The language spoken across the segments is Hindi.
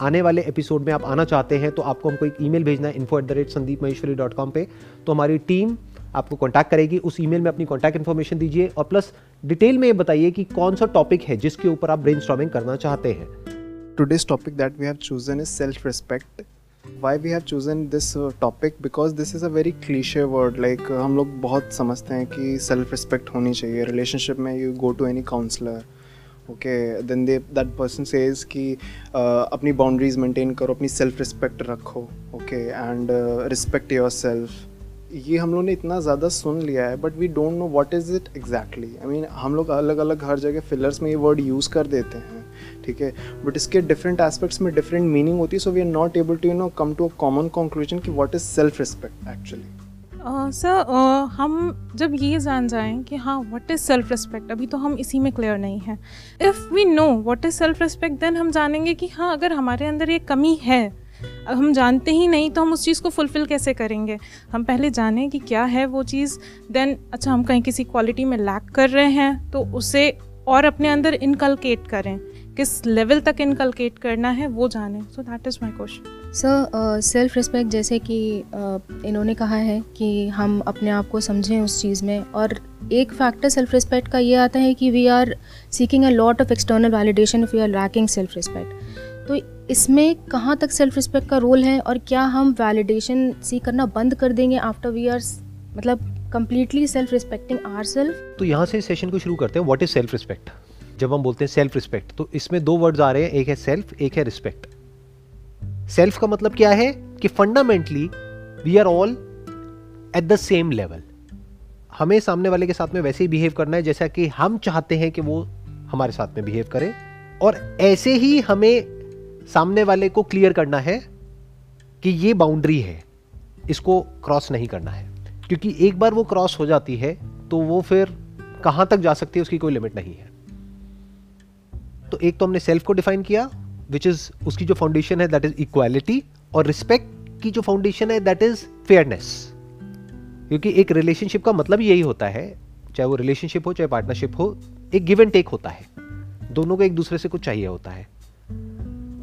आने वाले एपिसोड में आप आना चाहते हैं तो आपको हमको एक ईमेल भेजना है info at the rate Sandeep Maheshwari dot com पर तो हमारी टीम आपको कॉन्टैक्ट करेगी उस ईमेल में अपनी कॉन्टैक्ट इन्फॉर्मेशन दीजिए और प्लस डिटेल में ये बताइए कि कौन सा टॉपिक है जिसके ऊपर आप ब्रेन करना चाहते हैं Today's topic that we have chosen is self respect. Why we have chosen this uh, topic? Because this is a very word. Like uh, हम लोग बहुत समझते हैं कि सेल्फ रिस्पेक्ट होनी चाहिए रिलेशनशिप में you go to any counselor okay then they that person says कि अपनी बाउंड्रीज मेंटेन करो, अपनी सेल्फ रिस्पेक्ट रखो okay and respect your self ये हम लोग ने इतना ज़्यादा सुन लिया है but we don't know what is it exactly I mean हम लोग अलग अलग हर जगह फिलर्स में ये वर्ड यूज़ कर देते हैं, ठीक है? बट इसके डिफरेंट एस्पेक्ट्स में डिफरेंट मीनिंग होती है so we are not able to you know come to a common conclusion कि what is self respect actually sir uh, uh, हम जब ये जान जाएँ कि हाँ व्हाट इज़ सेल्फ रिस्पेक्ट अभी तो हम इसी में क्लियर नहीं हैं। If we know what is self respect then हम जानेंगे कि हाँ अगर हमारे अंदर ये कमी है हम जानते ही नहीं तो हम उस चीज़ को फुलफ़िल कैसे करेंगे? हम पहले जानें कि क्या है वो चीज़ देन अच्छा हम कहीं किसी क्वालिटी में लैक कर रहे हैं तो उसे और अपने अंदर इनकलकेट करें। किस लेवल तक इनकलकेट करना है वो जानें। So that is my question sir self respect जैसे कि uh, इन्होंने कहा है कि हम अपने आप को समझें उस चीज़ में और एक फैक्टर सेल्फ रिस्पेक्ट का ये आता है कि we are seeking a lot of external validation if we are lacking self respect तो इसमें कहाँ तक सेल्फ रिस्पेक्ट का रोल है और क्या हम वैलिडेशन सीख करना बंद कर देंगे आफ्टर वी आर मतलब completely self respecting our self तो यहाँ से सेशन को शुरू करते हैं व्हाट इज़ सेल्फ रिस्पेक्ट जब हम बोलते हैं सेल्फ रिस्पेक्ट तो इसमें दो वर्ड्स आ रहे हैं, एक है सेल्फ एक है रिस्पेक्ट सेल्फ का मतलब क्या है? कि fundamentally we are all at the same level हमें सामने वाले के साथ में वैसे ही बिहेव करना है, जैसा कि हम चाहते हैं कि वो हमारे साथ में बिहेव करे। और ऐसे ही हमें सामने वाले को क्लियर करना है कि ये बाउंड्री है। इसको क्रॉस नहीं करना है। क्योंकि एक बार वो क्रॉस हो जाती है तो वो फिर कहाँ तक जा सकती है, उसकी कोई लिमिट नहीं है। तो एक तो हमने सेल्फ को डिफाइन किया विच इज़ उसकी जो फाउंडेशन है दैट इज़ इक्वालिटी और रिस्पेक्ट की जो फाउंडेशन है दैट इज़ फेयरनेस क्योंकि एक रिलेशनशिप का मतलब यही होता है, चाहे वो रिलेशनशिप हो, चाहे पार्टनरशिप हो, एक गिव एंड टेक होता है। दोनों को एक दूसरे से कुछ चाहिए होता है।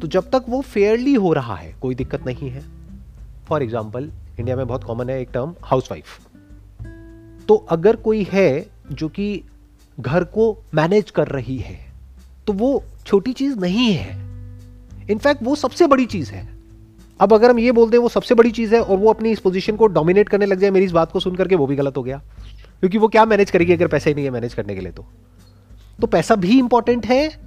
तो जब तक वो फेयरली हो रहा है, कोई दिक्कत नहीं है। फॉर एग्ज़ाम्पल इंडिया में बहुत कॉमन है एक टर्म हाउस वाइफ तो अगर कोई है जो कि घर को मैनेज कर रही है तो वो छोटी चीज़ नहीं है। इनफैक्ट वो सबसे बड़ी चीज़ है। अब अगर हम ये बोलते हैं वो सबसे बड़ी चीज़ है और वो अपनी इस पोजीशन को डोमिनेट करने लग जाए, मेरी इस बात को सुन करके वो भी गलत हो गया। क्योंकि वो क्या मैनेज करेगी अगर पैसा ही नहीं है मैनेज करने के लिए तो? तो पैसा भी इंपॉर्टेंट है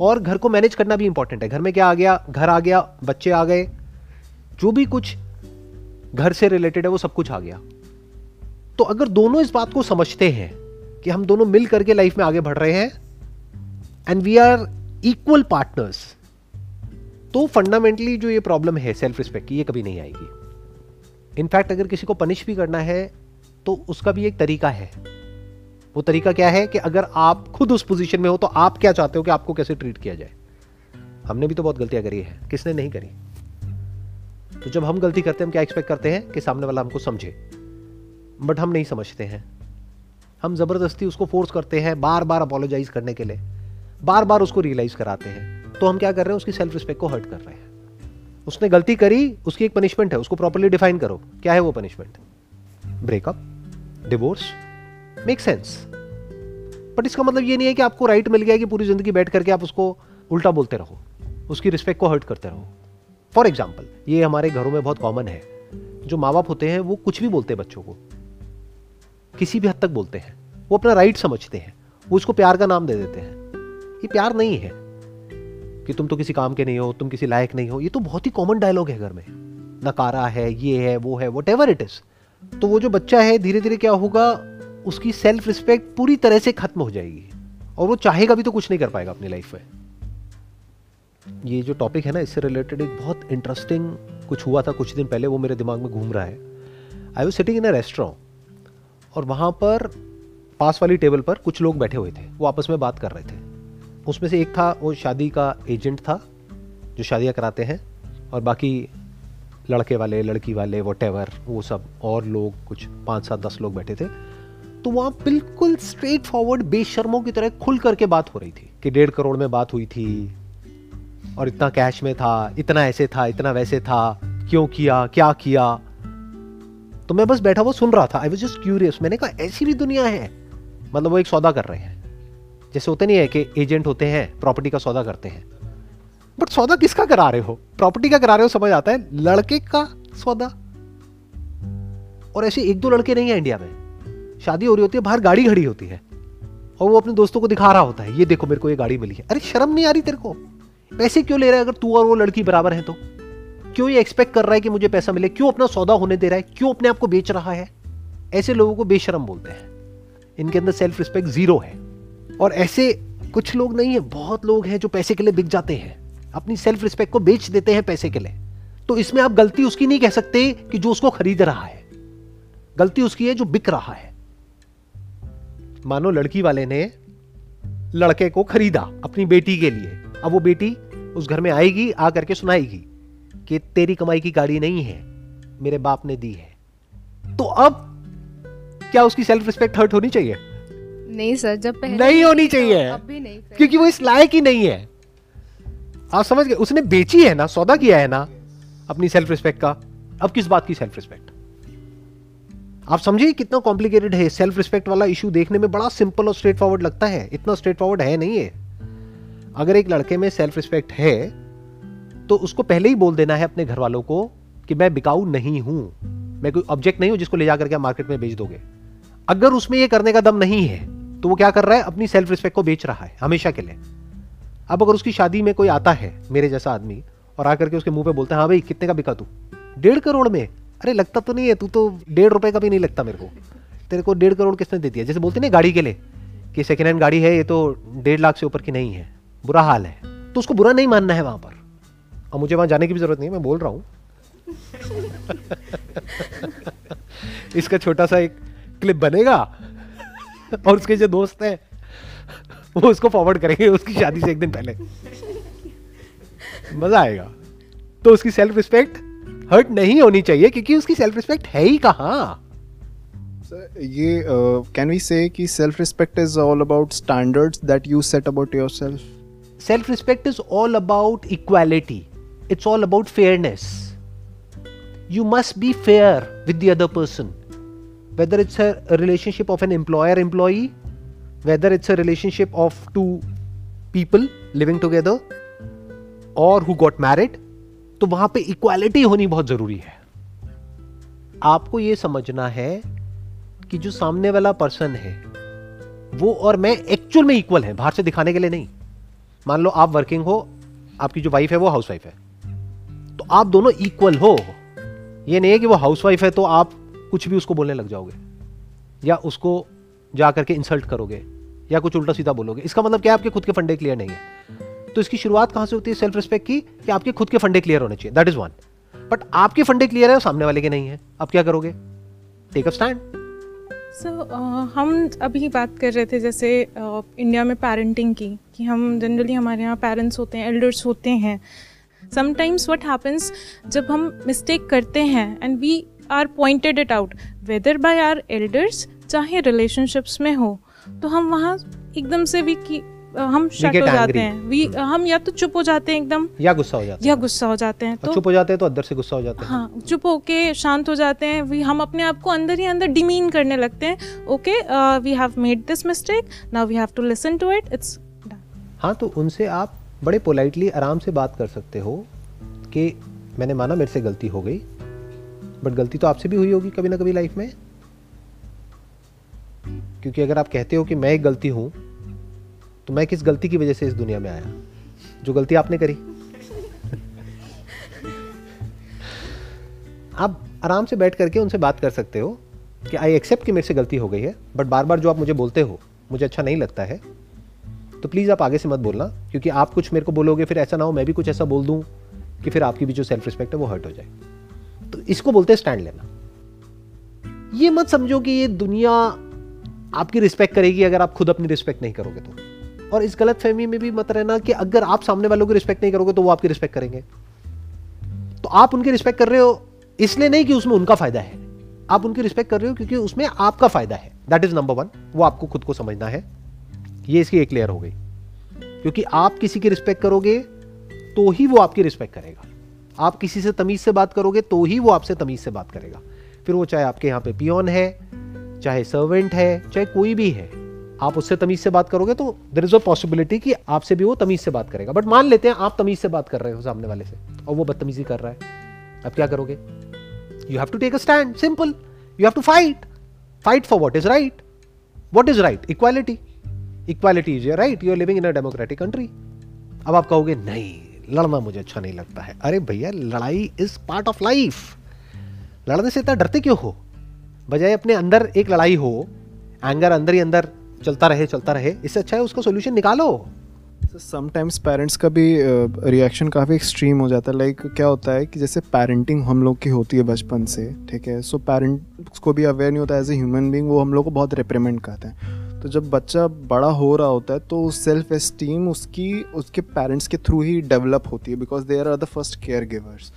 और घर को मैनेज करना भी इंपॉर्टेंट है। घर में क्या आ गया? घर आ गया, बच्चे आ गए। जो भी कुछ घर से रिलेटेड है, वो सब कुछ आ गया। तो अगर दोनों इस बात को समझते हैं कि हम दोनों मिल करके लाइफ में आगे बढ़ रहे हैं and we are equal partners तो फंडामेंटली जो ये प्रॉब्लम है सेल्फ रिस्पेक्ट की, ये कभी नहीं आएगी। इनफैक्ट अगर किसी को पनिश भी करना है तो उसका भी एक तरीका है। वो तरीका क्या है कि अगर आप खुद उस पोजीशन में हो तो आप क्या चाहते हो कि आपको कैसे ट्रीट किया जाए? हमने भी तो बहुत गलतियाँ करी है। किसने नहीं करी? तो जब हम गलती करते हैं, हम क्या एक्सपेक्ट करते हैं कि सामने वाला हमको समझे। बट हम नहीं समझते हैं। हम ज़बरदस्ती उसको फोर्स करते हैं बार बार अपोलोजाइज करने के लिए। बार बार उसको रियलाइज़ कराते हैं। तो हम क्या कर रहे हैं? उसकी सेल्फ रिस्पेक्ट को हर्ट कर रहे हैं। उसने गलती करी, उसकी एक पनिशमेंट है, उसको प्रॉपरली डिफाइन करो। क्या है वो punishment breakup divorce make sense but इसका मतलब ये नहीं है कि आपको राइट मिल गया कि पूरी ज़िंदगी बैठ करके आप उसको उल्टा बोलते रहो। उसकी रिस्पेक्ट को हर्ट करते रहो। फॉर एग्ज़ाम्पल ये हमारे घरों में बहुत कॉमन है। जो माँ बाप होते हैं, वो कुछ भी बोलते हैं बच्चों को। किसी भी हद तक बोलते हैं। वो अपना राइट समझते हैं। वो उसको प्यार का नाम दे देते हैं। ये प्यार नहीं है कि तुम तो किसी काम के नहीं हो, तुम किसी लायक नहीं हो। ये तो बहुत ही कॉमन डायलॉग है घर में। नकारा है, ये है, वो है वट एवर इट इज़ तो वो जो बच्चा है धीरे धीरे क्या होगा, उसकी सेल्फ रिस्पेक्ट पूरी तरह से खत्म हो जाएगी। और वो चाहेगा भी तो कुछ नहीं कर पाएगा अपनी लाइफ में। ये जो टॉपिक है ना, इससे रिलेटेड एक बहुत इंटरेस्टिंग कुछ हुआ था कुछ दिन पहले, वो मेरे दिमाग में घूम रहा है। I was sitting in a restaurant और वहाँ पर पास वाली टेबल पर कुछ लोग बैठे हुए थे। वो आपस में बात कर रहे थे। उसमें से एक था, वो शादी का एजेंट था, जो शादियाँ कराते हैं, और बाकी लड़के वाले, लड़की वाले वट वो सब और लोग, कुछ पाँच सात दस लोग बैठे थे। तो वहाँ बिल्कुल स्ट्रेट फॉरवर्ड बेशर्मों की तरह खुल करके बात हो रही थी, कि डेढ़ करोड़ में बात हुई थी, और इतना कैश में था, इतना ऐसे था, इतना वैसे था, क्यों किया, क्या किया। तो मैं बस बैठा हुआ सुन रहा था। आई वॉज़ जस्ट क्यूरियस मैंने कहा, ऐसी भी दुनिया है। मतलब वो एक सौदा कर रहे हैं। जैसे होते नहीं है कि एजेंट होते हैं प्रॉपर्टी का सौदा करते हैं। बट सौदा किसका करा रहे हो? प्रॉपर्टी का करा रहे हो, समझ आता है, लड़के का सौदा। और ऐसे एक दो लड़के नहीं है इंडिया में। शादी हो रही होती है, बाहर गाड़ी खड़ी होती है। और वो अपने दोस्तों को दिखा रहा होता है, ये देखो, मेरे को ये गाड़ी मिली है। अरे, शर्म नहीं आ रही तेरे को? पैसे क्यों ले रहा है अगर तू और वो लड़की बराबर है तो? क्यों ये एक्सपेक्ट कर रहा है कि मुझे पैसा मिले? क्यों अपना सौदा होने दे रहा है? क्यों अपने आप को बेच रहा है? ऐसे लोगों को बेशरम बोलते हैं। इनके अंदर सेल्फ रिस्पेक्ट ज़ीरो है। और ऐसे कुछ लोग नहीं है, बहुत लोग हैं जो पैसे के लिए बिक जाते हैं। अपनी सेल्फ रिस्पेक्ट को बेच देते हैं पैसे के लिए। तो इसमें आप गलती उसकी नहीं कह सकते कि जो उसको खरीद रहा है। गलती उसकी है जो बिक रहा है। मानो लड़की वाले ने लड़के को खरीदा अपनी बेटी के लिए। अब वो बेटी उस घर में आएगी आ करके सुनाएगी कि तेरी कमाई की गाड़ी नहीं है, मेरे बाप ने दी है। तो अब क्या उसकी सेल्फ रिस्पेक्ट हर्ट होनी चाहिए? नहीं सर जब पहले नहीं होनी चाहिए। अब भी नहीं क्योंकि वो इस लायक ही नहीं है। आप समझ गए उसने बेची है ना सौदा किया है ना अपनी सेल्फ रिस्पेक्ट का। अब किस बात की सेल्फ रिस्पेक्ट आप समझिए कितना कॉम्प्लिकेटेड है सेल्फ रिस्पेक्ट वाला इशू देखने में बड़ा सिंपल और स्ट्रेट फॉरवर्ड लगता है। इतना स्ट्रेट फॉरवर्ड है नहीं है अगर एक लड़के में सेल्फ रिस्पेक्ट है तो उसको पहले ही बोल देना है अपने घर वालों को कि मैं बिकाऊ नहीं हूँ। मैं कोई ऑब्जेक्ट नहीं हूँ जिसको ले जाकर के मार्केट में बेच दोगे। अगर उसमें यह करने का दम नहीं है तो वो क्या कर रहा है? अपनी सेल्फ रिस्पेक्ट को बेच रहा है, हमेशा के लिए। अब अगर उसकी शादी में कोई आता है, मेरे जैसा आदमी, और आकर के उसके मुँह पे बोलता है हाँ भाई, कितने का बिका तू? डेढ़ करोड़ में? अरे, लगता तो नहीं है, तू तो डेढ़ रुपए का भी नहीं लगता मेरे को। तेरे को डेढ़ करोड़ किसने दे दिया? जैसे बोलते ना, गाड़ी के लिए, कि सेकेंड हैंड गाड़ी है, ये तो डेढ़ लाख से ऊपर की नहीं है, बुरा हाल है। तो उसको बुरा नहीं मानना है वहाँ पर। और मुझे वहाँ जाने की भी ज़रूरत नहीं है, मैं बोल रहा हूँ। इसका छोटा सा एक क्लिप बनेगा। और उसके जो दोस्त हैं वो उसको फॉरवर्ड करेंगे उसकी शादी से एक दिन पहले। मज़ा आएगा। तो उसकी सेल्फ रिस्पेक्ट हर्ट नहीं होनी चाहिए क्योंकि उसकी सेल्फ रिस्पेक्ट है ही कहाँ? सर ये कैन वी से कि self respect is all about standards that you set about yourself self respect is all about equality. It's all about fairness. You must be fair with the other person. Whether it's a, relationship of an employer employee whether it's a relationship of two people living together or who got married तो वहाँ पे इक्वालिटी होनी बहुत ज़रूरी है। आपको ये समझना है कि जो सामने वाला पर्सन है वो और मैं एक्चुअल में इक्वल है बाहर से दिखाने के लिए नहीं। मान लो आप वर्किंग हो आपकी जो वाइफ है वो हाउस वाइफ है। तो आप दोनों इक्वल हो। ये नहीं है कि वो हाउस वाइफ है तो आप कुछ भी उसको बोलने लग जाओगे, या उसको जा करके इंसल्ट करोगे, या कुछ उल्टा सीधा बोलोगे। इसका मतलब क्या है आपके खुद के फंडे क्लियर नहीं है। तो इसकी शुरुआत कहाँ से होती है? सेल्फ रिस्पेक्ट की, कि आपके खुद के फंडे क्लियर होने चाहिए। दैट इज़ वन बट आपके फंडे क्लियर है सामने वाले के नहीं है। अब क्या करोगे? टेक अप स्टैंड सो हम अभी बात कर रहे थे जैसे इंडिया में पेरेंटिंग की, कि हम जनरली हमारे यहाँ पेरेंट्स होते हैं एल्डर्स होते हैं। समटाइम्स व्हाट हैपन्स जब हम मिस्टेक करते हैं and we are pointed it out whether by our elders चाहे रिलेशनशिप्स में हो। तो हम वहाँ एकदम से भी कि हम शट हो जाते हैं। वी हम या तो चुप हो जाते हैं एकदम या गुस्सा हो जाता या गुस्सा हो जाते हैं तो चुप हो जाते हैं तो अंदर से गुस्सा हो जाते हैं। हाँ चुप होके शांत हो जाते हैं। वी हम अपने आप को अंदर ही अंदर डिमीन करने लगते हैं। Okay we have made this mistake now we have to listen to it it's हाँ तो उनसे आप बड़े पोलाइटली आराम से बात कर सकते हो कि मैंने माना मेरे से गलती हो गई। बट गलती तो आपसे भी हुई होगी कभी ना कभी लाइफ में। क्योंकि अगर आप कहते हो कि मैं एक गलती हूँ तो मैं किस गलती की वजह से इस दुनिया में आया? जो गलती आपने करी। आप आराम से बैठ करके उनसे बात कर सकते हो कि आई एक्सेप्ट कि मेरे से गलती हो गई है बट बार बार जो आप मुझे बोलते हो, मुझे अच्छा नहीं लगता है तो प्लीज़ आप आगे से मत बोलना, क्योंकि आप कुछ मेरे को बोलोगे, फिर ऐसा ना हो मैं भी कुछ ऐसा बोल दूँ कि फिर आपकी भी जो सेल्फ रिस्पेक्ट है वो हर्ट हो जाए। तो इसको बोलते हैं स्टैंड लेना। ये मत समझो कि ये दुनिया आपकी रिस्पेक्ट करेगी अगर आप खुद अपनी रिस्पेक्ट नहीं करोगे तो। और इस गलत फहमी में भी मत रहना कि अगर आप सामने वालों की रिस्पेक्ट नहीं करोगे तो वो आपकी रिस्पेक्ट करेंगे। तो आप उनकी रिस्पेक्ट कर रहे हो, इसलिए नहीं कि उसमें उनका फ़ायदा है। आप उनकी रिस्पेक्ट कर रहे हो क्योंकि उसमें आपका फ़ायदा है। दैट इज़ नंबर वन वो आपको खुद को समझना है। ये इसकी एक लेयर हो गई। क्योंकि आप किसी की रिस्पेक्ट करोगे तो ही वो आपकी रिस्पेक्ट करेगा। आप किसी से तमीज से बात करोगे तो ही वो आपसे तमीज से बात करेगा। फिर वो चाहे आपके यहाँ पे पियोन है, चाहे सर्वेंट है, चाहे कोई भी है, आप उससे तमीज से बात करोगे तो देर इज़ अ पॉसिबिलिटी कि आपसे भी वो तमीज से बात करेगा। बट मान लेते हैं आप तमीज से बात कर रहे हो सामने वाले से, और वो बदतमीजी कर रहा है। अब क्या करोगे? You have to take a stand simple you have to fight fight for what is right what is right equality equality is your right you are living in a democratic country अब आप कहोगे, नहीं लड़ना मुझे अच्छा नहीं लगता है। अरे भैया लड़ाई इज़ पार्ट ऑफ़ लाइफ लड़ने से इतना डरते क्यों हो? बजाय अपने अंदर एक लड़ाई हो एंगर अंदर ही अंदर चलता रहे चलता रहे इससे अच्छा है उसका सोल्यूशन निकालो। समटाइम्स पेरेंट्स का भी रिएक्शन uh, काफ़ी एक्सट्रीम हो जाता है। लाइक like, क्या होता है कि जैसे पेरेंटिंग हम लोग की होती है बचपन से ठीक है? सो पेरेंट्स को भी अवेयर नहीं होता एज ए ह्यूमन बींग वो हम लोग को बहुत रिप्रेमेंट करते हैं। तो जब बच्चा बड़ा हो रहा होता है तो सेल्फ एस्टीम उसकी, उसके पेरेंट्स के थ्रू ही डेवलप होती है because they are the first care givers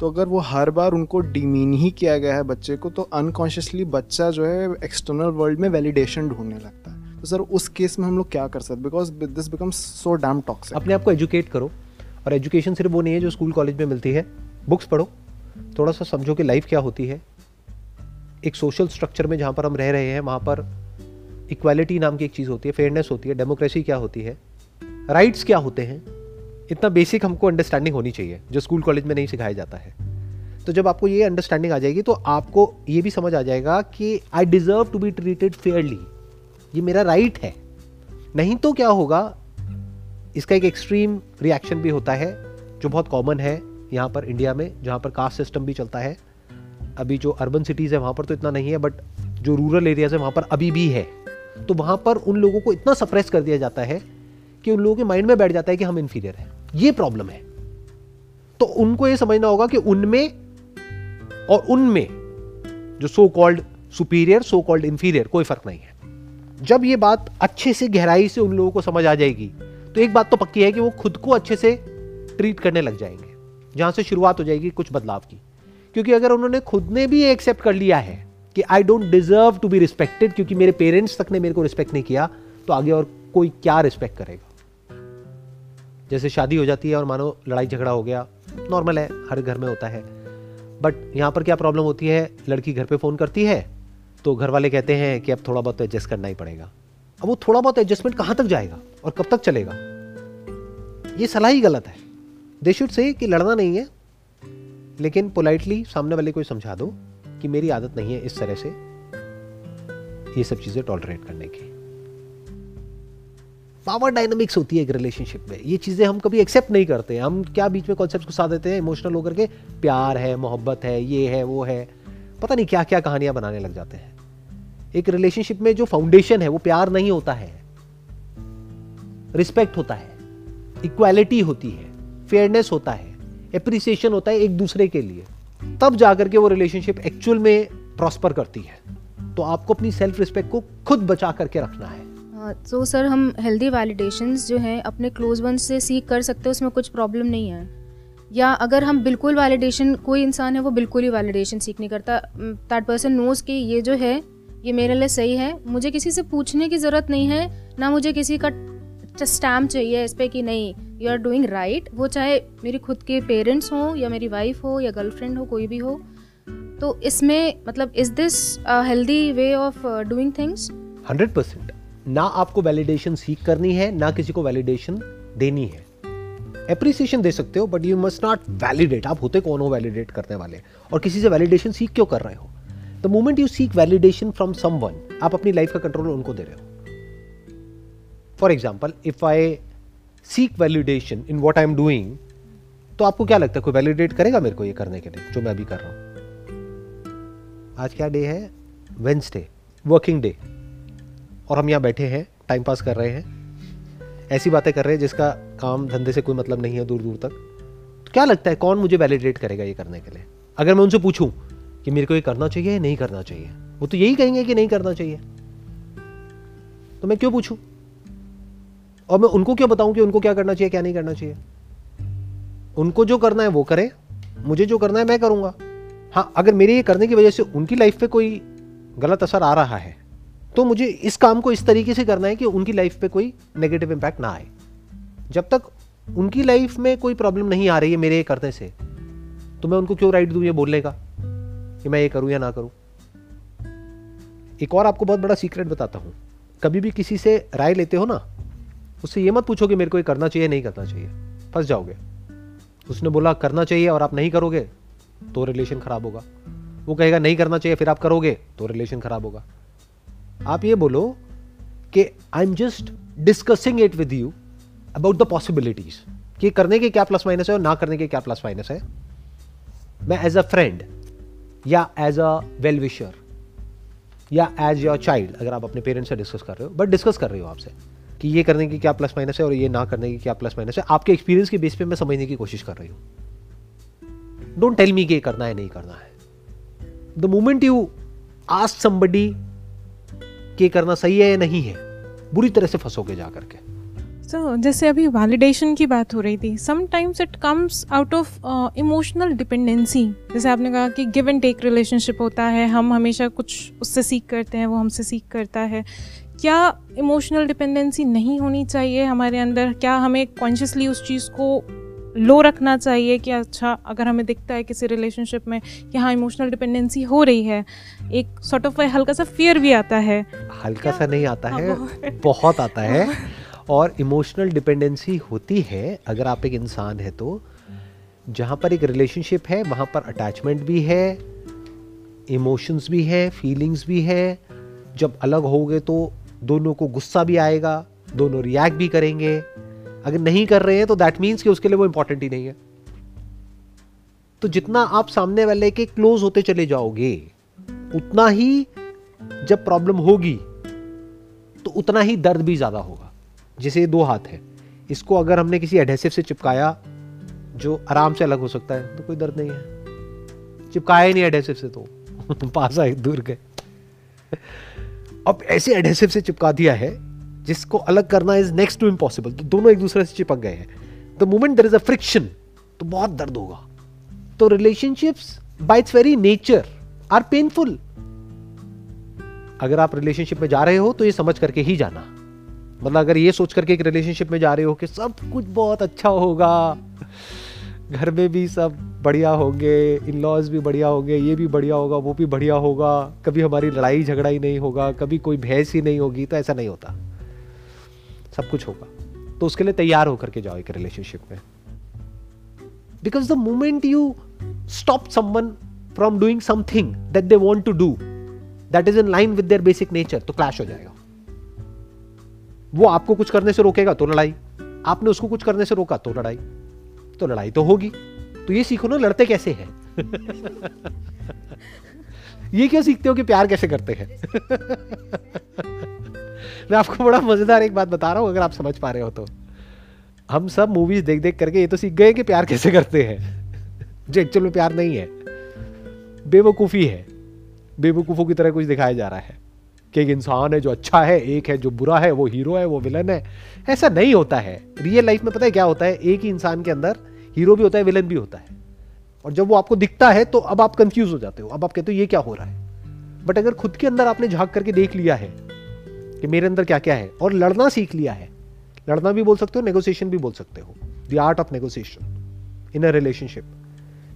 तो अगर वो हर बार उनको डिमीन ही किया गया है बच्चे को तो अनकॉन्शियसली बच्चा जो है एक्सटर्नल वर्ल्ड में वैलिडेशन ढूँढने लगता है। तो सर, उस केस में हम लोग क्या कर सकते because this becomes so damn toxic अपने आप को एजुकेट करो, और एजुकेशन सिर्फ़ वो नहीं है जो स्कूल कॉलेज में मिलती है। बुक्स पढ़ो, थोड़ा सा समझो कि लाइफ क्या होती है। एक सोशल स्ट्रक्चर में जहाँ पर हम रह रहे हैं, वहाँ पर इक्वालिटी नाम की एक चीज़ होती है फेयरनेस होती है डेमोक्रेसी क्या होती है? राइट्स क्या होते हैं? इतना बेसिक हमको अंडरस्टैंडिंग होनी चाहिए, जो स्कूल कॉलेज में नहीं सिखाया जाता है। तो जब आपको ये अंडरस्टैंडिंग आ जाएगी तो आपको ये भी समझ आ जाएगा कि I deserve to be treated fairly ये मेरा राइट right है। नहीं तो क्या होगा? इसका एक एक्सट्रीम रिएक्शन भी होता है, जो बहुत कॉमन है यहाँ पर इंडिया में, जहाँ पर कास्ट सिस्टम भी चलता है। अभी जो अर्बन सिटीज़ है, वहाँ पर तो इतना नहीं है बट जो रूरल एरियाज़ है, वहाँ पर अभी भी है। तो वहाँ पर उन लोगों को इतना सप्रेस कर दिया जाता है कि उन लोगों के माइंड में बैठ जाता है कि हम इन्फीरियर हैं। ये प्रॉब्लम है। तो उनको ये समझना होगा कि उनमें और उनमें जो so called superior so called inferior कोई फ़र्क नहीं है। जब ये बात अच्छे से गहराई से उन लोगों को समझ आ जाएगी तो एक बात तो पक्की है कि वो खुद को अच्छे से ट्रीट करने लग जाएँगे, जहाँ से शुरुआत हो जाएगी कुछ बदलाव की। क्योंकि अगर उन्होंने खुद ने भी एक्सेप्ट कर लिया है कि I don't deserve to be respected क्योंकि मेरे पेरेंट्स तक ने मेरे को रिस्पेक्ट नहीं किया तो आगे और कोई क्या रिस्पेक्ट करेगा? जैसे शादी हो जाती है और मानो लड़ाई झगड़ा हो गया नॉर्मल है, हर घर में होता है। बट यहाँ पर क्या प्रॉब्लम होती है? लड़की घर पे फ़ोन करती है तो घर वाले कहते हैं कि अब थोड़ा बहुत एडजस्ट करना ही पड़ेगा। अब वो थोड़ा बहुत एडजस्टमेंट कहाँ तक जाएगा और कब तक चलेगा? ये सलाह ही गलत है। दे शुड से कि लड़ना नहीं है, लेकिन पोलाइटली सामने वाले को समझा दो। कि मेरी आदत नहीं है इस तरह से ये सब चीज़ें टॉलरेट करने की। पावर डायनामिक्स होती है एक रिलेशनशिप में। ये चीज़ें हम कभी एक्सेप्ट नहीं करते। हम क्या बीच में कॉन्सेप्ट को साथ देते हैं? इमोशनल होकर के प्यार है, मोहब्बत है, ये है, वो है। पता नहीं क्या क्या कहानियाँ बनाने लग जाते हैं। एक रिलेशनशिप में जो फाउंडेशन है, वो प्यार नहीं होता है। रिस्पेक्ट होता है। इक्वालिटी होती है। फेयरनेस होता है। एप्रिसिएशन होता है एक दूसरे के लिए। तब जाकर के वो रिलेशनशिप एक्चुअल में प्रॉस्पर करती है। तो आपको अपनी सेल्फ रिस्पेक्ट को खुद बचा करके रखना है। तो सर हम हेल्दी वैलिडेशंस जो हैं, अपने क्लोज वन से सीख कर सकते हैं, उसमें कुछ प्रॉब्लम नहीं है। या अगर हम बिल्कुल वैलिडेशन कोई इंसान है, वो बिल्कुल ही वैलिडेशन सीख नहीं करता। दैट पर्सन नोज़ कि ये जो है, ये मेरे लिए सही है। मुझे किसी से पूछने की ज़रूरत नहीं है, ना मुझे किसी का स्टैम्प चाहिए इस पर कि नहीं यू आर डूइंग राइट वो चाहे मेरी खुद के पेरेंट्स हों या मेरी वाइफ हो या गर्लफ्रेंड हो, कोई भी हो। तो इसमें मतलब is this healthy way of doing things hundred percent. ना आपको वैलिडेशन सीख करनी है, ना किसी को वैलिडेशन देनी है। एप्रिसिएशन दे सकते हो but you must not validate आप होते कौन हो वैलिडेट करने वाले? और किसी से वैलिडेशन सीख क्यों कर रहे हो? The moment you seek validation from someone आप अपनी लाइफ का कंट्रोल उनको दे रहे हो। For example if I seek validation in what I am doing तो आपको क्या लगता है, कोई वैलिडेट करेगा मेरे को ये करने के लिए, जो मैं अभी कर रहा हूँ? आज क्या डे है? वेंसडे वर्किंग डे और हम यहाँ बैठे हैं टाइम पास कर रहे हैं। ऐसी बातें कर रहे हैं जिसका काम धंधे से कोई मतलब नहीं है दूर दूर तक। तो क्या लगता है, कौन मुझे वैलिडेट करेगा ये करने के लिए? अगर मैं उनसे पूछूँ कि मेरे को ये करना चाहिए या नहीं करना चाहिए, वो तो यही कहेंगे कि नहीं करना चाहिए। तो मैं क्यों पूछूँ? और मैं उनको क्यों बताऊँ कि उनको क्या करना चाहिए, क्या नहीं करना चाहिए? उनको जो करना है वो करें, मुझे जो करना है मैं करूँगा। हाँ अगर मेरे ये करने की वजह से उनकी लाइफ पे कोई गलत असर आ रहा है तो मुझे इस काम को इस तरीके से करना है कि उनकी लाइफ पे कोई नेगेटिव इंपैक्ट ना आए। जब तक उनकी लाइफ में कोई प्रॉब्लम नहीं आ रही है मेरे ये करने से तो मैं उनको क्यों राइट दूँ ये बोलने का, कि मैं ये करूँ या ना करूँ? एक और आपको बहुत बड़ा सीक्रेट बताता हूँ। कभी भी किसी से राय लेते हो ना उससे ये मत पूछो कि मेरे को ये करना चाहिए, नहीं करना चाहिए। फंस जाओगे। उसने बोला, करना चाहिए और आप नहीं करोगे तो रिलेशन खराब होगा। वो कहेगा, नहीं करना चाहिए, फिर आप करोगे तो रिलेशन खराब होगा। आप ये बोलो कि I am just discussing it with you about the possibilities कि करने के क्या प्लस माइनस है और ना करने के क्या प्लस माइनस है? मैं एज अ फ्रेंड या एज अ वेल विशर या एज योर चाइल्ड अगर आप अपने पेरेंट्स से डिस्कस कर रहे हो बट डिस्कस कर रहे हो आपसे। कि ये करने की क्या प्लस माइनस है और ये ना करने की क्या प्लस माइनस है? आपके एक्सपीरियंस के बेस पे मैं समझने की कोशिश कर रही हूँ। डोंट टेल मी कि ये करना है नहीं करना है। The moment you ask somebody कि करना सही है या नहीं है बुरी तरह से फंसोगे जा करके। तो so, जैसे अभी वैलिडेशन की बात हो रही थी sometimes it comes out of emotional dependency जैसे आपने कहा कि गिव एंड टेक रिलेशनशिप होता है हम हमेशा कुछ उससे सीख करते हैं वो हमसे सीख करता है। क्या इमोशनल डिपेंडेंसी नहीं होनी चाहिए हमारे अंदर? क्या हमें कॉन्शियसली उस चीज़ को लो रखना चाहिए कि अच्छा अगर हमें दिखता है किसी रिलेशनशिप में कि हाँ इमोशनल डिपेंडेंसी हो रही है एक सॉर्ट ऑफ़ हल्का सा फियर भी आता है। हल्का सा नहीं आता है बहुत। आता है। और इमोशनल डिपेंडेंसी होती है अगर आप एक इंसान है तो। जहाँ पर एक रिलेशनशिप है वहाँ पर अटैचमेंट भी है इमोशंस भी है फीलिंग्स भी है। जब अलग होगे तो दोनों को गुस्सा भी आएगा, दोनों रिएक्ट भी करेंगे। अगर नहीं कर रहे हैं तो दैट मीन्स कि उसके लिए वो इंपॉर्टेंट ही नहीं है। तो जितना आप सामने वाले के क्लोज होते चले जाओगे, उतना ही जब प्रॉब्लम होगी तो उतना ही दर्द भी ज़्यादा होगा। जैसे ये दो हाथ है। इसको अगर हमने किसी एडहेसिव से चिपकाया, जो आराम से अलग हो सकता है तो कोई दर्द नहीं है। चिपकाया ही नहीं एडहेसिव से तो। पास आए, दूर गए। अब ऐसे एडहेसिव से चिपका दिया है, जिसको अलग करना इज़ नेक्स्ट टू इम्पॉसिबल तो दोनों एक दूसरे से चिपक गए हैं। The moment there is a friction तो बहुत दर्द होगा। तो relationships by its very nature are painful अगर आप रिलेशनशिप में जा रहे हो तो ये समझ करके ही जाना। मतलब अगर ये सोच करके एक रिलेशनशिप में जा रहे हो कि सब कुछ बहुत अच्छा होगा घर में भी सब बढ़िया होंगे इन लॉज भी बढ़िया होंगे, ये भी बढ़िया होगा, वो भी बढ़िया होगा, कभी हमारी लड़ाई झगड़ा ही नहीं होगा, कभी कोई भैंस ही नहीं होगी तो ऐसा नहीं होता। सब कुछ होगा। तो उसके लिए तैयार होकर के जाओ एक रिलेशनशिप में। Because the moment you stop someone from doing something that they want to do that is in line with their basic nature तो क्लैश हो जाएगा। वो आपको कुछ करने से रोकेगा तो लड़ाई। आपने उसको कुछ करने से रोका तो लड़ाई। तो लड़ाई तो होगी। तो ये सीखो ना, लड़ते कैसे हैं? ये क्या सीखते हो कि प्यार कैसे करते हैं? मैं आपको बड़ा मज़ेदार एक बात बता रहा हूँ, अगर आप समझ पा रहे हो तो। हम सब मूवीज़ देख देख करके ये तो सीख गए कि प्यार कैसे करते हैं। जो, एक्चुअल में प्यार नहीं है। बेवकूफ़ी है। बेवकूफ़ों की तरह कुछ दिखाया जा रहा है। कि एक इंसान है जो अच्छा है, एक है जो बुरा है, वो हीरो है, वो विलन है। ऐसा नहीं होता है। रियल लाइफ में पता है क्या होता है? एक ही इंसान के अंदर हीरो भी होता है, विलन भी होता है। और जब वो आपको दिखता है तो अब आप कंफ्यूज हो जाते हो। अब आप कहते हो, ये क्या हो रहा है? बट अगर खुद के अंदर आपने झाँक करके देख लिया है कि मेरे अंदर क्या क्या है, और लड़ना सीख लिया है, लड़ना भी बोल सकते हो नेगोशिएशन भी बोल सकते हो। The art of negotiation in a relationship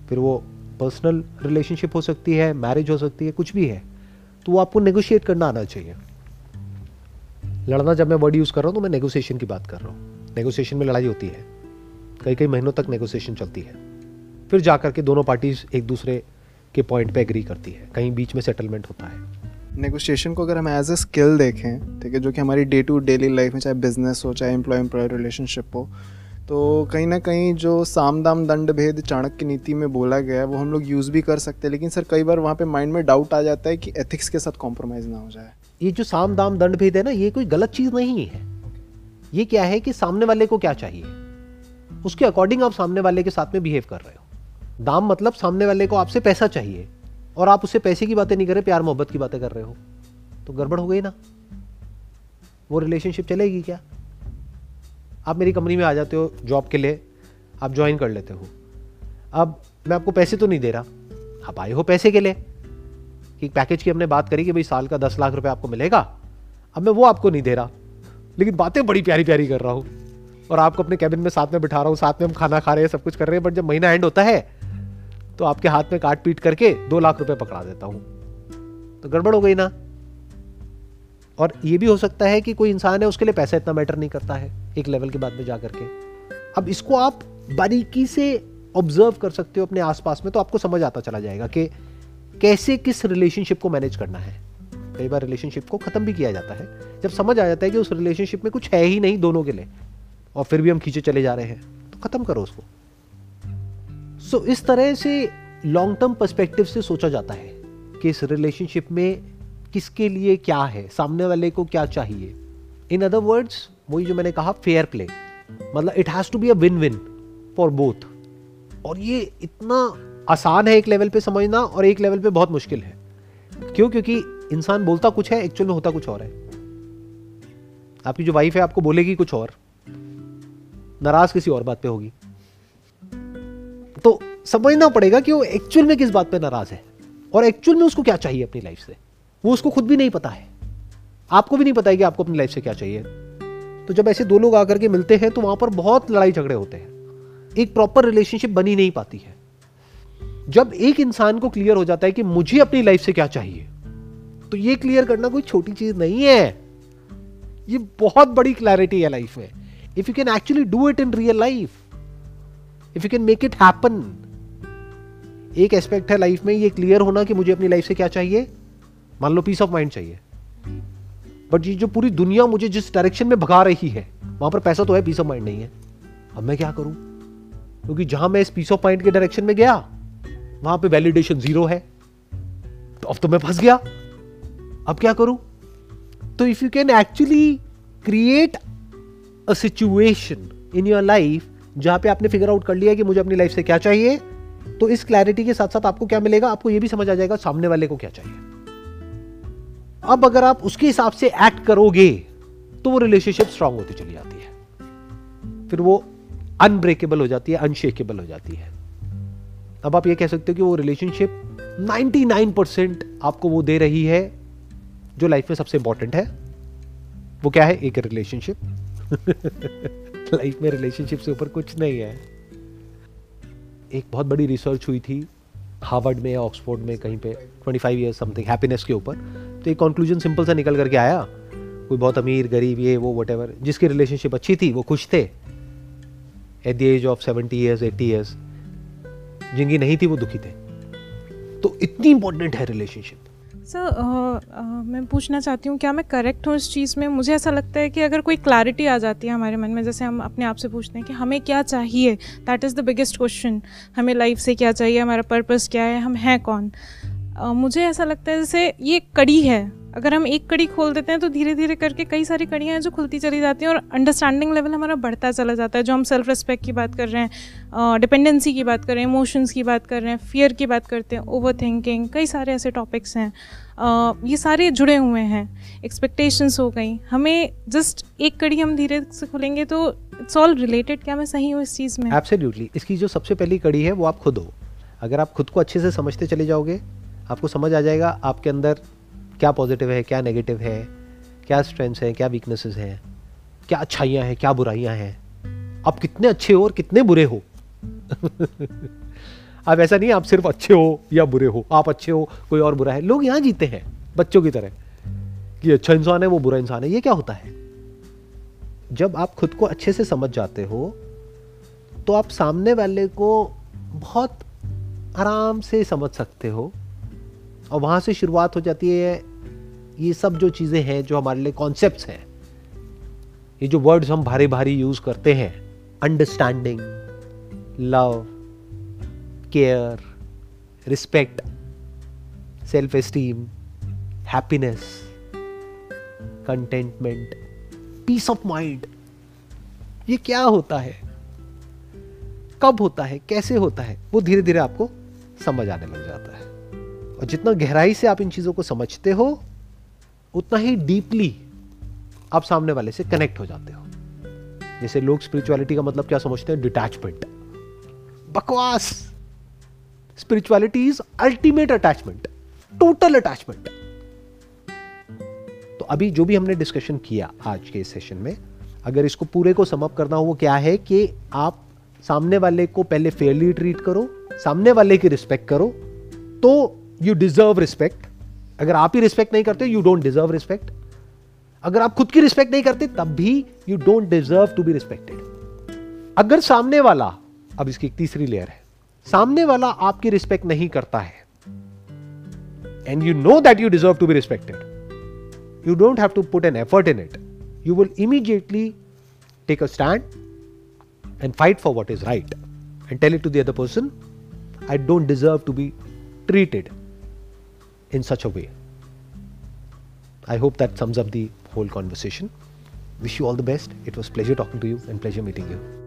फिर वो पर्सनल रिलेशनशिप हो सकती है मैरिज हो सकती है, कुछ भी है तो वो आपको नेगोशिएट करना आना चाहिए। लड़ना जब मैं वर्ड यूज़ कर रहा हूँ तो मैं नेगोशिएशन की बात कर रहा हूँ। नेगोशिएशन में लड़ाई होती है। कई कई महीनों तक नेगोशिएशन चलती है। फिर जाकर के दोनों पार्टीज़ एक दूसरे के पॉइंट पे एग्री करती है। कहीं बीच में सेटलमेंट होता है। नेगोशिएशन को अगर हम एज ए स्किल देखें ठीक है जो कि हमारी डे टू डेली लाइफ में चाहे बिज़नेस हो चाहे एम्प्लॉय एम्प्लॉय रिलेशनशिप हो तो कहीं ना कहीं जो साम दाम दंड भेद चाणक्य नीति में बोला गया है वो हम लोग यूज़ भी कर सकते हैं। लेकिन सर कई बार वहाँ पे माइंड में डाउट आ जाता है कि एथिक्स के साथ कॉम्प्रोमाइज़ ना हो जाए। ये जो साम दाम दंड भेद है ना ये कोई गलत चीज़ नहीं है। ये क्या है कि सामने वाले को क्या चाहिए? उसके अकॉर्डिंग आप सामने वाले के साथ में बिहेव कर रहे हो। दाम मतलब सामने वाले को आपसे पैसा चाहिए और आप उससे पैसे की बातें नहीं कर रहे, प्यार मोहब्बत की बातें कर रहे हो। तो गड़बड़ हो गई ना? वो रिलेशनशिप चलेगी क्या? आप मेरी कंपनी में आ जाते हो जॉब के लिए, आप ज्वाइन कर लेते हो। अब मैं आपको पैसे तो नहीं दे रहा। आप आए हो पैसे के लिए। कि पैकेज की हमने बात करी कि भाई साल का दस लाख रुपए आपको मिलेगा। अब मैं वो आपको नहीं दे रहा। लेकिन बातें बड़ी प्यारी प्यारी कर रहा हूँ। और आपको अपने कैबिन में साथ में बिठा रहा हूँ, साथ में हम खाना खा रहे हैं, सब कुछ कर रहे हैं बट जब महीना एंड होता है तो आपके हाथ में काट पीट करके दो लाख रुपए पकड़ा देता हूँ। तो गड़बड़ हो गई ना? और ये भी हो सकता है कि कोई इंसान है, उसके लिए पैसा इतना मैटर नहीं करता है, एक लेवल के बाद में जा करके। अब इसको आप बारीकी से ऑब्ज़र्व कर सकते हो अपने आसपास में तो आपको समझ आता चला जाएगा कि कैसे किस रिलेशनशिप को मैनेज करना है। कई बार रिलेशनशिप को खत्म भी किया जाता है। जब समझ आ जाता है कि उस रिलेशनशिप में कुछ है ही नहीं दोनों के लिए और फिर भी हम खींचे चले जा रहे हैं तो खत्म करो उसको। सो so, इस तरह से लॉन्ग टर्म पर्सपेक्टिव से सोचा जाता है कि इस रिलेशनशिप में किसके लिए क्या है सामने वाले को क्या चाहिए। इन अदर वर्ड्स वही जो मैंने कहा फेयर प्ले मतलब it has to be a win win for both और ये इतना आसान है एक लेवल पे समझना और एक लेवल पे बहुत मुश्किल है। क्यों? क्योंकि इंसान बोलता कुछ है एक्चुअल में होता कुछ और है। आपकी जो वाइफ है आपको बोलेगी कुछ और। नाराज़ किसी और बात पे होगी। तो समझना पड़ेगा कि वो एक्चुअल में किस बात पे नाराज़ है और एक्चुअल में उसको क्या चाहिए अपनी लाइफ से। वो उसको खुद भी नहीं पता है। आपको भी नहीं पता है कि आपको अपनी लाइफ से क्या चाहिए। तो जब ऐसे दो लोग आकर के मिलते हैं तो वहाँ पर बहुत लड़ाई झगड़े होते हैं। एक प्रॉपर रिलेशनशिप बनी नहीं पाती है। जब एक इंसान को क्लियर हो जाता है कि मुझे अपनी लाइफ से क्या चाहिए तो ये क्लियर करना कोई छोटी चीज़ नहीं है। ये बहुत बड़ी क्लैरिटी है लाइफ में। If you can actually do it in real life if you can make it happen एक एस्पेक्ट है लाइफ में, ये क्लियर होना कि मुझे अपनी लाइफ से क्या चाहिए? मान लो पीस ऑफ़ माइंड चाहिए। बट ये जो पूरी दुनिया मुझे जिस डायरेक्शन में भगा रही है, वहाँ पर पैसा तो है पीस ऑफ़ माइंड नहीं है। अब मैं क्या करूँ? क्योंकि जहाँ मैं इस पीस ऑफ़ माइंड के डायरेक्शन में गया, वहाँ पे वैलिडेशन ज़ीरो है। तो अब तो मैं फंस गया। अब क्या करूँ? तो if you can actually create a situation in your life जहाँ पे आपने फिगर आउट कर लिया कि मुझे अपनी लाइफ से क्या चाहिए तो इस क्लैरिटी के साथ साथ आपको क्या मिलेगा? आपको यह भी समझ आ जाएगा सामने वाले को क्या चाहिए। अब अगर आप उसके हिसाब से एक्ट करोगे तो वो रिलेशनशिप स्ट्रांग होती चली जाती है। फिर वो अनब्रेकेबल हो जाती है अनशेकेबल हो जाती है। अब आप ये कह सकते हो कि वो रिलेशनशिप 99% आपको वो दे रही है, जो लाइफ में सबसे इंपॉर्टेंट है। वो क्या है? एक रिलेशनशिप लाइफ में रिलेशनशिप से ऊपर कुछ नहीं है। एक बहुत बड़ी रिसर्च हुई थी हार्वर्ड में या ऑक्सफोर्ड में कहीं पे 25 ईयर समथिंग हैप्पीनेस के ऊपर। तो एक कंक्लूजन सिंपल सा निकल करके आया, कोई बहुत अमीर, गरीब, ये, वो वट जिसकी रिलेशनशिप अच्छी थी, वो खुश थे। At the age of seventy years eighty years जिनकी नहीं थी, वो दुखी थे। तो इतनी इंपॉर्टेंट है रिलेशनशिप सर uh, uh, मैं पूछना चाहती हूँ क्या मैं करेक्ट हूँ इस चीज़ में? मुझे ऐसा लगता है कि अगर कोई क्लैरिटी आ जाती है हमारे मन में जैसे हम अपने आप से पूछते हैं कि हमें क्या चाहिए? That is the biggest question हमें लाइफ से क्या चाहिए? हमारा पर्पज़ क्या है? हम हैं कौन? Uh, मुझे ऐसा लगता है जैसे ये कड़ी है। अगर हम एक कड़ी खोल देते हैं तो धीरे धीरे करके कई सारी कड़ियाँ हैं जो खुलती चली जाती हैं और अंडरस्टैंडिंग लेवल हमारा बढ़ता चला जाता है। जो हम सेल्फ रिस्पेक्ट की बात कर रहे हैं डिपेंडेंसी की बात कर रहे हैं इमोशंस की बात कर रहे हैं फियर की बात करते हैं ओवर थिंकिंग कई सारे ऐसे टॉपिक्स हैं। ये सारे जुड़े हुए हैं। एक्सपेक्टेशंस हो गई। हमें जस्ट एक कड़ी हम धीरे से खुलेंगे तो इट्स ऑल रिलेटेड क्या मैं सही हूँ इस चीज़ में? एब्सोल्युटली इसकी जो सबसे पहली कड़ी है वो आप खुद हो। अगर आप खुद को अच्छे से समझते चले जाओगे, आपको समझ आ जाएगा, आपके अंदर क्या पॉजिटिव है, क्या नेगेटिव है, क्या स्ट्रेंथ्स हैं, क्या वीकनेसेस हैं, क्या अच्छाइयाँ हैं, क्या बुराइयाँ हैं। आप कितने अच्छे हो और कितने बुरे हो। अब ऐसा नहीं आप सिर्फ़ अच्छे हो या बुरे हो। आप अच्छे हो, कोई और बुरा है। लोग यहाँ जीते हैं, बच्चों की तरह। कि अच्छा इंसान है, वो बुरा इंसान है, ये क्या होता है? जब आप खुद को अच्छे से समझ जाते हो तो आप सामने वाले को बहुत आराम से समझ सकते हो। और वहाँ से शुरुआत हो जाती है ये सब जो चीज़ें हैं, जो हमारे लिए कॉन्सेप्ट हैं, ये जो वर्ड्स हम भारी भारी यूज़ करते हैं understanding love care respect self esteem happiness contentment peace of mind ये क्या होता है? कब होता है? कैसे होता है? वो धीरे धीरे आपको समझ आने लग जाता है। और जितना गहराई से आप इन चीज़ों को समझते हो उतना ही डीपली आप सामने वाले से कनेक्ट हो जाते हो। जैसे लोग स्पिरिचुअलिटी का मतलब क्या समझते हैं? डिटैचमेंट बकवास! Spirituality is ultimate attachment total attachment तो अभी जो भी हमने डिस्कशन किया आज के सेशन में, अगर इसको पूरे को समअप करना हो, वो क्या है कि आप सामने वाले को पहले फेयरली ट्रीट करो, सामने वाले की रिस्पेक्ट करो तो यू डिजर्व रिस्पेक्ट अगर आप ही रिस्पेक्ट नहीं करते यू डोंट डिजर्व रिस्पेक्ट अगर आप खुद की रिस्पेक्ट नहीं करते, तब भी you don't deserve to be respected अगर सामने वाला, अब इसकी एक तीसरी लेयर है. सामने वाला आपकी रिस्पेक्ट नहीं करता है and you know that you deserve to be respected you don't have to put an effort in it you will immediately take a stand and fight for what is right and tell it to the other person, I don't deserve to be treated in such a way. I hope that sums up the whole conversation. Wish you all the best. It was pleasure talking to you and pleasure meeting you.